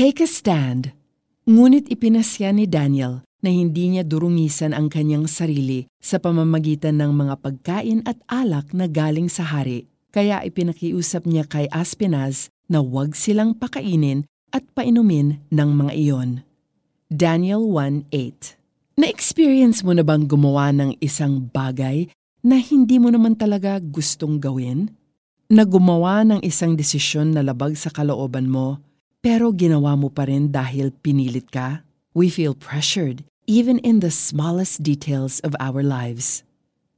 Take a stand. Ngunit ipinasya ni Daniel na hindi niya durungisan ang kanyang sarili sa pamamagitan ng mga pagkain at alak na galing sa hari. Kaya ipinakiusap niya kay Aspenaz na huwag silang pakainin at painumin ng mga iyon. Daniel 1.8 Na-experience mo na bang gumawa ng isang bagay na hindi mo naman talaga gustong gawin? Na gumawa ng isang desisyon na labag sa kalooban mo, pero ginawa mo pa rin dahil pinilit ka? We feel pressured even in the smallest details of our lives.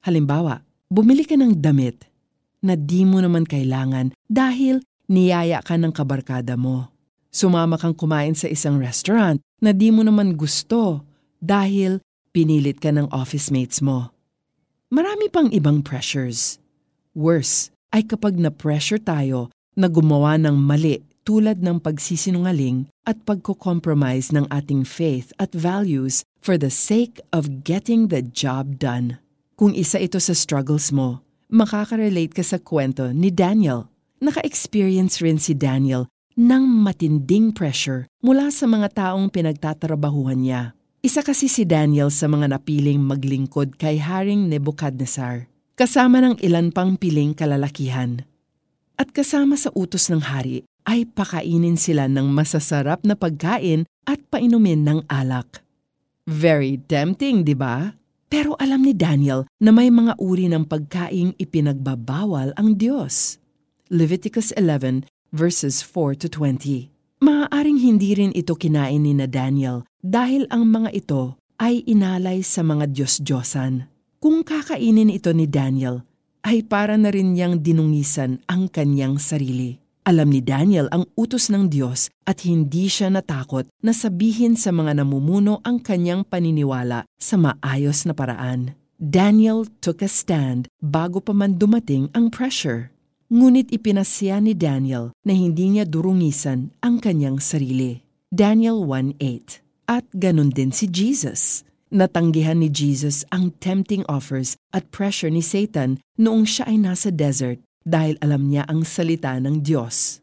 Halimbawa, bumili ka ng damit na di mo naman kailangan dahil niyaya ka ng kabarkada mo. Sumama kang kumain sa isang restaurant na di mo naman gusto dahil pinilit ka ng office mates mo. Marami pang ibang pressures. Worse ay kapag na-pressure tayo na gumawa ng mali tulad ng pagsisinungaling at pagko-compromise ng ating faith at values for the sake of getting the job done. Kung isa ito sa struggles mo, makaka-relate ka sa kwento ni Daniel. Naka-experience rin si Daniel ng matinding pressure mula sa mga taong pinagtatrabahuhan niya. Isa kasi si Daniel sa mga napiling maglingkod kay Haring Nebuchadnezzar, kasama ng ilan pang piling kalalakihan. At kasama sa utos ng hari ay pakainin sila ng masasarap na pagkain at painumin ng alak. Very tempting, di ba? Pero alam ni Daniel na may mga uri ng pagkaing ipinagbabawal ang Diyos. Leviticus 11 verses 4 to 20. Maaaring hindi rin ito kinain ni na Daniel dahil ang mga ito ay inalay sa mga Diyos-Diyosan. Kung kakainin ito ni Daniel, ay para na rin niyang dinungisan ang kanyang sarili. Alam ni Daniel ang utos ng Diyos at hindi siya natakot na sabihin sa mga namumuno ang kanyang paniniwala sa maayos na paraan. Daniel took a stand bago pa man dumating ang pressure. Ngunit ipinasya ni Daniel na hindi niya durungisan ang kanyang sarili. Daniel 1.8 At ganun din si Jesus. Natanggihan ni Jesus ang tempting offers at pressure ni Satan noong siya ay nasa desert dahil alam niya ang salita ng Diyos.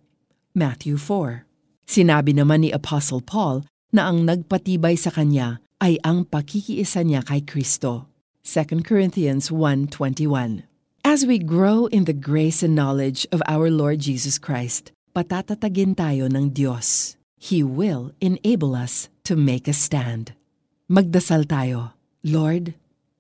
Matthew 4 Sinabi naman ni Apostle Paul na ang nagpatibay sa kanya ay ang pakikiisa niya kay Kristo. 2 Corinthians 1.21 As we grow in the grace and knowledge of our Lord Jesus Christ, patatatagin tayo ng Diyos. He will enable us to make a stand. Magdasal tayo. Lord,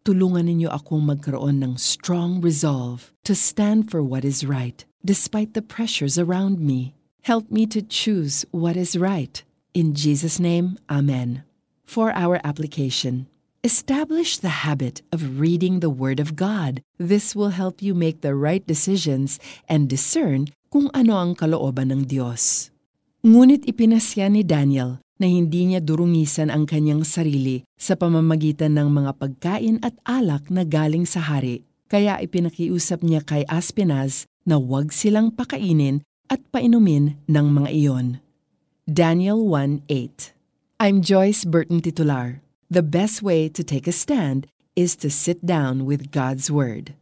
tulungan ninyo akong magkaroon ng strong resolve to stand for what is right despite the pressures around me. Help me to choose what is right. In Jesus' name, Amen. For our application, establish the habit of reading the Word of God. This will help you make the right decisions and discern kung ano ang kalooban ng Diyos. Ngunit ipinasya ni Daniel na hindi niya durungisan ang kanyang sarili sa pamamagitan ng mga pagkain at alak na galing sa hari. Kaya ipinakiusap niya kay Aspenaz na huwag silang pakainin at painumin ng mga iyon. Daniel 1.8 I'm Joyce Burton Titular. The best way to take a stand is to sit down with God's Word.